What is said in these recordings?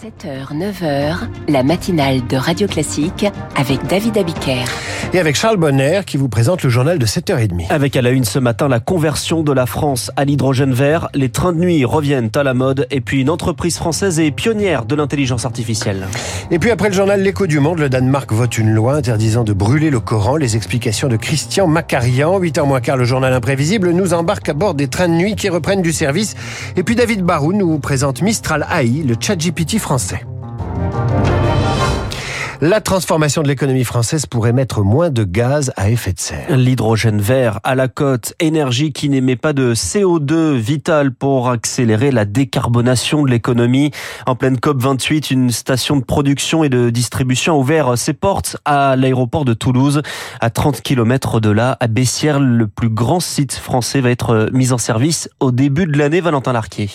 7h, 9h, la matinale de Radio Classique avec David Abiker. Et avec Charles Bonner qui vous présente le journal de 7h30. Avec à la une ce matin la conversion de la France à l'hydrogène vert, les trains de nuit reviennent à la mode et puis une entreprise française est pionnière de l'intelligence artificielle. Et puis après le journal L'écho du monde, le Danemark vote une loi interdisant de brûler le Coran. Les explications de Christian Macarian. 8h moins quart, le journal imprévisible nous embarque à bord des trains de nuit qui reprennent du service. Et puis David Barou nous présente Mistral AI, le chat GPT français français. La transformation de l'économie française pourrait mettre moins de gaz à effet de serre. L'hydrogène vert à la côte, énergie qui n'émet pas de CO2, vital pour accélérer la décarbonation de l'économie. En pleine COP28, une station de production et de distribution a ouvert ses portes à l'aéroport de Toulouse. À 30 km de là, à Bessières, le plus grand site français va être mis en service au début de l'année, Valentin Larquier.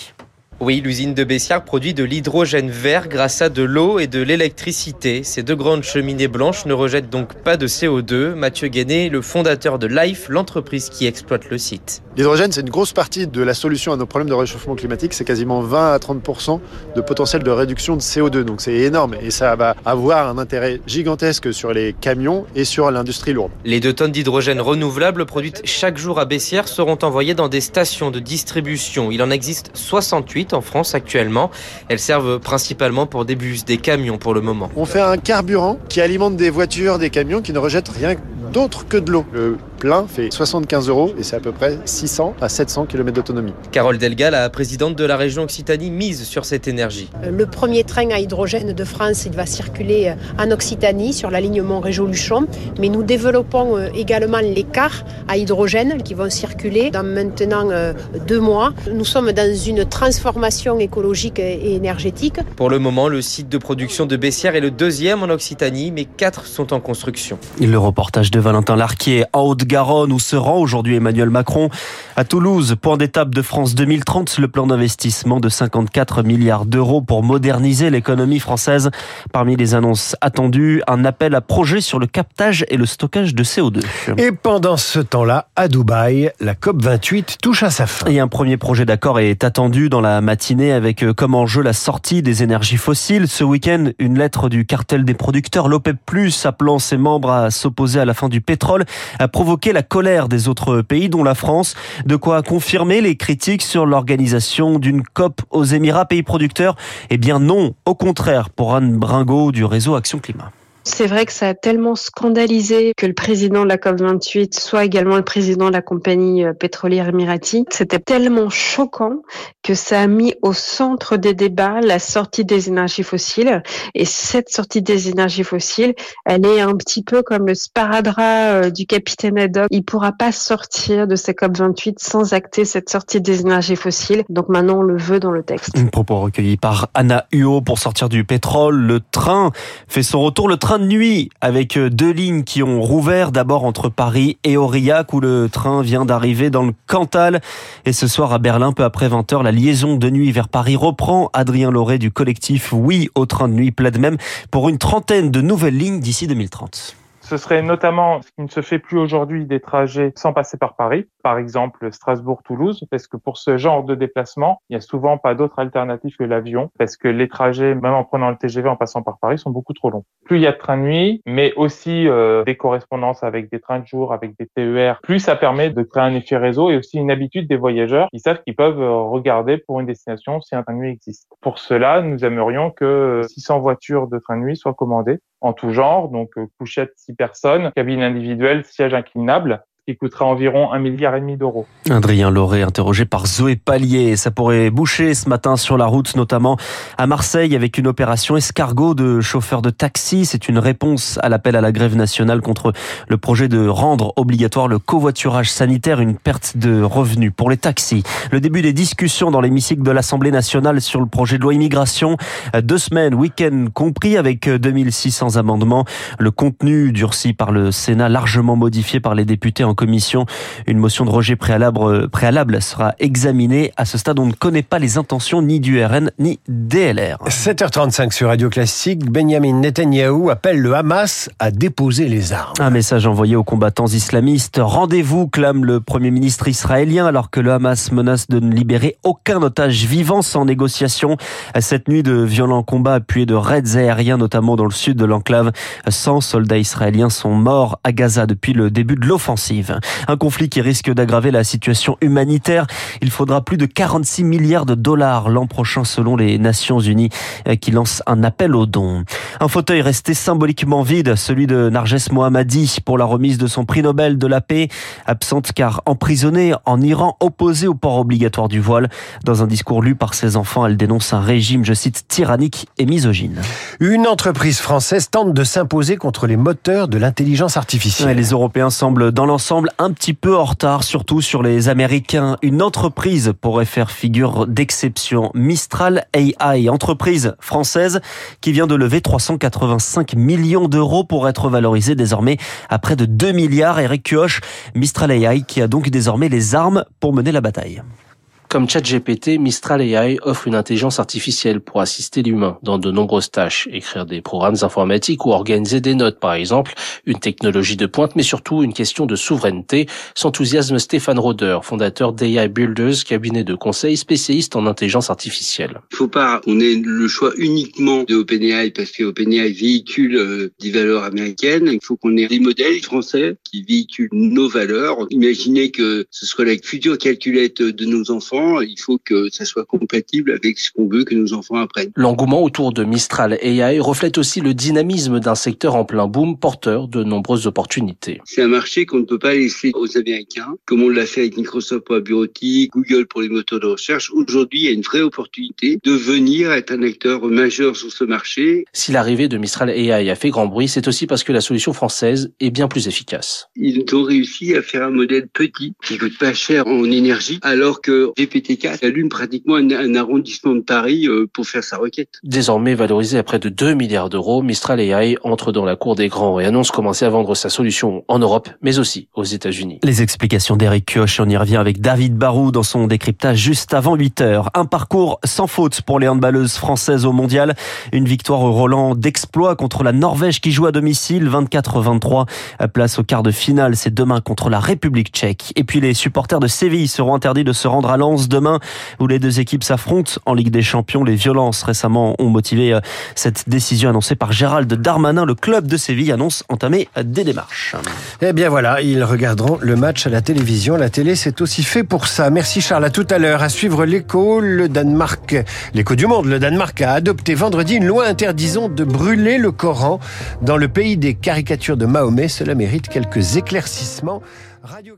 Oui, l'usine de Bessières produit de l'hydrogène vert grâce à de l'eau et de l'électricité. Ces deux grandes cheminées blanches ne rejettent donc pas de CO2. Mathieu Guéné, le fondateur de Life, l'entreprise qui exploite le site. L'hydrogène, c'est une grosse partie de la solution à nos problèmes de réchauffement climatique. C'est quasiment 20 à 30% de potentiel de réduction de CO2. Donc c'est énorme et ça va avoir un intérêt gigantesque sur les camions et sur l'industrie lourde. Les deux tonnes d'hydrogène renouvelable produites chaque jour à Bessières seront envoyées dans des stations de distribution. Il en existe 68 en France actuellement. Elles servent principalement pour des bus, des camions pour le moment. On fait un carburant qui alimente des voitures, des camions qui ne rejettent rien d'autre que de l'eau. Le plein fait 75 euros et c'est à peu près 600 à 700 km d'autonomie. Carole Delga, la présidente de la région Occitanie, mise sur cette énergie. Le premier train à hydrogène de France, il va circuler euh, en Occitanie sur la ligne Montrégeau-Luchon, mais nous développons euh, également les cars à hydrogène qui vont circuler dans maintenant euh, deux mois. Nous sommes dans une transformation écologique et énergétique. Pour le moment, le site de production de Bessières est le deuxième en Occitanie, mais quatre sont en construction. Le reportage de Valentin Larquier en Haute-Garonne où se rend aujourd'hui Emmanuel Macron. À Toulouse, point d'étape de France 2030, le plan d'investissement de 54 milliards d'euros pour moderniser l'économie française. Parmi les annonces attendues, un appel à projet sur le captage et le stockage de CO2. Et pendant ce temps-là, à Dubaï, la COP28 touche à sa fin. Et un premier projet d'accord est attendu dans la matinée avec euh, comme enjeu la sortie des énergies fossiles. Ce week-end, une lettre du cartel des producteurs, l'OPEP+, appelant ses membres à s'opposer à la fin du pétrole, a provoqué la colère des autres pays, dont la France. De quoi confirmer les critiques sur l'organisation d'une COP aux Émirats, pays producteurs Eh bien non, au contraire, pour Anne Bringot du réseau Action Climat. C'est vrai que ça a tellement scandalisé que le président de la COP28 soit également le président de la compagnie euh, pétrolière Emirati. C'était tellement choquant que ça a mis au centre des débats la sortie des énergies fossiles. Et cette sortie des énergies fossiles, elle est un petit peu comme le sparadrap euh, du capitaine Haddock. Il pourra pas sortir de cette COP28 sans acter cette sortie des énergies fossiles. Donc maintenant, on le veut dans le texte. Un propos recueilli par Anna Huot pour sortir du pétrole. Le train fait son retour. De nuit avec euh, deux lignes qui ont rouvert d'abord entre Paris et Aurillac où le train vient d'arriver dans le Cantal et ce soir à Berlin peu après 20h la liaison de nuit vers Paris reprend. Adrien Lauré du collectif Oui au train de nuit plaide même pour une trentaine de nouvelles lignes d'ici 2030. Ce serait notamment ce qui ne se fait plus aujourd'hui des trajets sans passer par Paris, par exemple Strasbourg-Toulouse, parce que pour ce genre de déplacement, il n'y a souvent pas d'autre alternative que l'avion, parce que les trajets, même en prenant le TGV en passant par Paris, sont beaucoup trop longs. Plus il y a de trains de nuit, mais aussi euh, des correspondances avec des trains de jour, avec des TER, plus ça permet de créer un effet réseau et aussi une habitude des voyageurs qui savent qu'ils peuvent euh, regarder pour une destination si un train de nuit existe. Pour cela, nous aimerions que 600 voitures de train de nuit soient commandées en tout genre, donc euh, couchette six personnes, cabine individuelle, siège inclinable, qui coûtera environ un milliard et demi d'euros. Adrien Lauré, interrogé par Zoé Pallier. Ça pourrait boucher ce matin sur la route, notamment à Marseille, avec une opération escargot de chauffeurs de taxi. C'est une réponse à l'appel à la grève nationale contre le projet de rendre obligatoire le covoiturage sanitaire, une perte de revenus pour les taxis. Le début des discussions dans l'hémicycle de l'Assemblée nationale sur le projet de loi immigration. Deux semaines, week-end compris, avec 2600 amendements. Le contenu durci par le Sénat, largement modifié par les députés en en commission. Une motion de rejet préalable, préalable sera examinée. À ce stade, on ne connaît pas les intentions ni du RN ni DLR. 7h35 sur Radio Classique, Benjamin Netanyahou appelle le Hamas à déposer les armes. Un message envoyé aux combattants islamistes. Rendez-vous, clame le Premier ministre israélien, alors que le Hamas menace de ne libérer aucun otage vivant sans négociation. Cette nuit de violents combats appuyés de raids aériens, notamment dans le sud de l'enclave. 100 soldats israéliens sont morts à Gaza depuis le début de l'offensive. Un conflit qui risque d'aggraver la situation humanitaire. Il faudra plus de 46 milliards de dollars l'an prochain selon les Nations Unies qui lancent un appel aux dons. Un fauteuil resté symboliquement vide, celui de Narges Mohammadi pour la remise de son prix Nobel de la paix, absente car emprisonnée en Iran, opposée au port obligatoire du voile. Dans un discours lu par ses enfants, elle dénonce un régime, je cite, tyrannique et misogyne. Une entreprise française tente de s'imposer contre les moteurs de l'intelligence artificielle. les Européens semblent dans l'ensemble un petit peu en retard, surtout sur les Américains. Une entreprise pourrait faire figure d'exception. Mistral AI, entreprise française qui vient de lever 385 millions d'euros pour être valorisée désormais à près de 2 milliards. Eric Kioch, Mistral AI qui a donc désormais les armes pour mener la bataille. Comme ChatGPT, Mistral AI offre une intelligence artificielle pour assister l'humain dans de nombreuses tâches, écrire des programmes informatiques ou organiser des notes par exemple, une technologie de pointe mais surtout une question de souveraineté, s'enthousiasme Stéphane Roder, fondateur d'AI Builders, cabinet de conseil spécialiste en intelligence artificielle. Il faut pas qu'on ait le choix uniquement de OpenAI parce que OpenAI véhicule euh, des valeurs américaines, il faut qu'on ait des modèles français qui véhiculent nos valeurs. Imaginez que ce soit la future calculette de nos enfants il faut que ça soit compatible avec ce qu'on veut que nos enfants apprennent. L'engouement autour de Mistral AI reflète aussi le dynamisme d'un secteur en plein boom porteur de nombreuses opportunités. C'est un marché qu'on ne peut pas laisser aux Américains, comme on l'a fait avec Microsoft pour la bureautique, Google pour les moteurs de recherche. Aujourd'hui, il y a une vraie opportunité de venir être un acteur majeur sur ce marché. Si l'arrivée de Mistral AI a fait grand bruit, c'est aussi parce que la solution française est bien plus efficace. Ils ont réussi à faire un modèle petit qui coûte pas cher en énergie, alors que GPT-4 allume pratiquement un, arrondissement de Paris euh, pour faire sa requête. Désormais valorisé à près de 2 milliards d'euros, Mistral AI entre dans la cour des grands et annonce commencer à vendre sa solution en Europe, mais aussi aux États-Unis. Les explications d'Eric Kioch, on y revient avec David Barou dans son décryptage juste avant 8 heures. Un parcours sans faute pour les handballeuses françaises au mondial. Une victoire au Roland d'exploit contre la Norvège qui joue à domicile 24-23. Place au quart de finale, c'est demain contre la République tchèque. Et puis les supporters de Séville seront interdits de se rendre à Lens demain où les deux équipes s'affrontent en Ligue des Champions. Les violences récemment ont motivé euh, cette décision annoncée par Gérald Darmanin. Le club de Séville annonce entamer des démarches. Eh bien voilà, ils regarderont le match à la télévision. La télé, c'est aussi fait pour ça. Merci Charles. À tout à l'heure. À suivre l'écho, le Danemark, l'écho du monde. Le Danemark a adopté vendredi une loi interdisant de brûler le Coran dans le pays des caricatures de Mahomet. Cela mérite quelques éclaircissements. Radio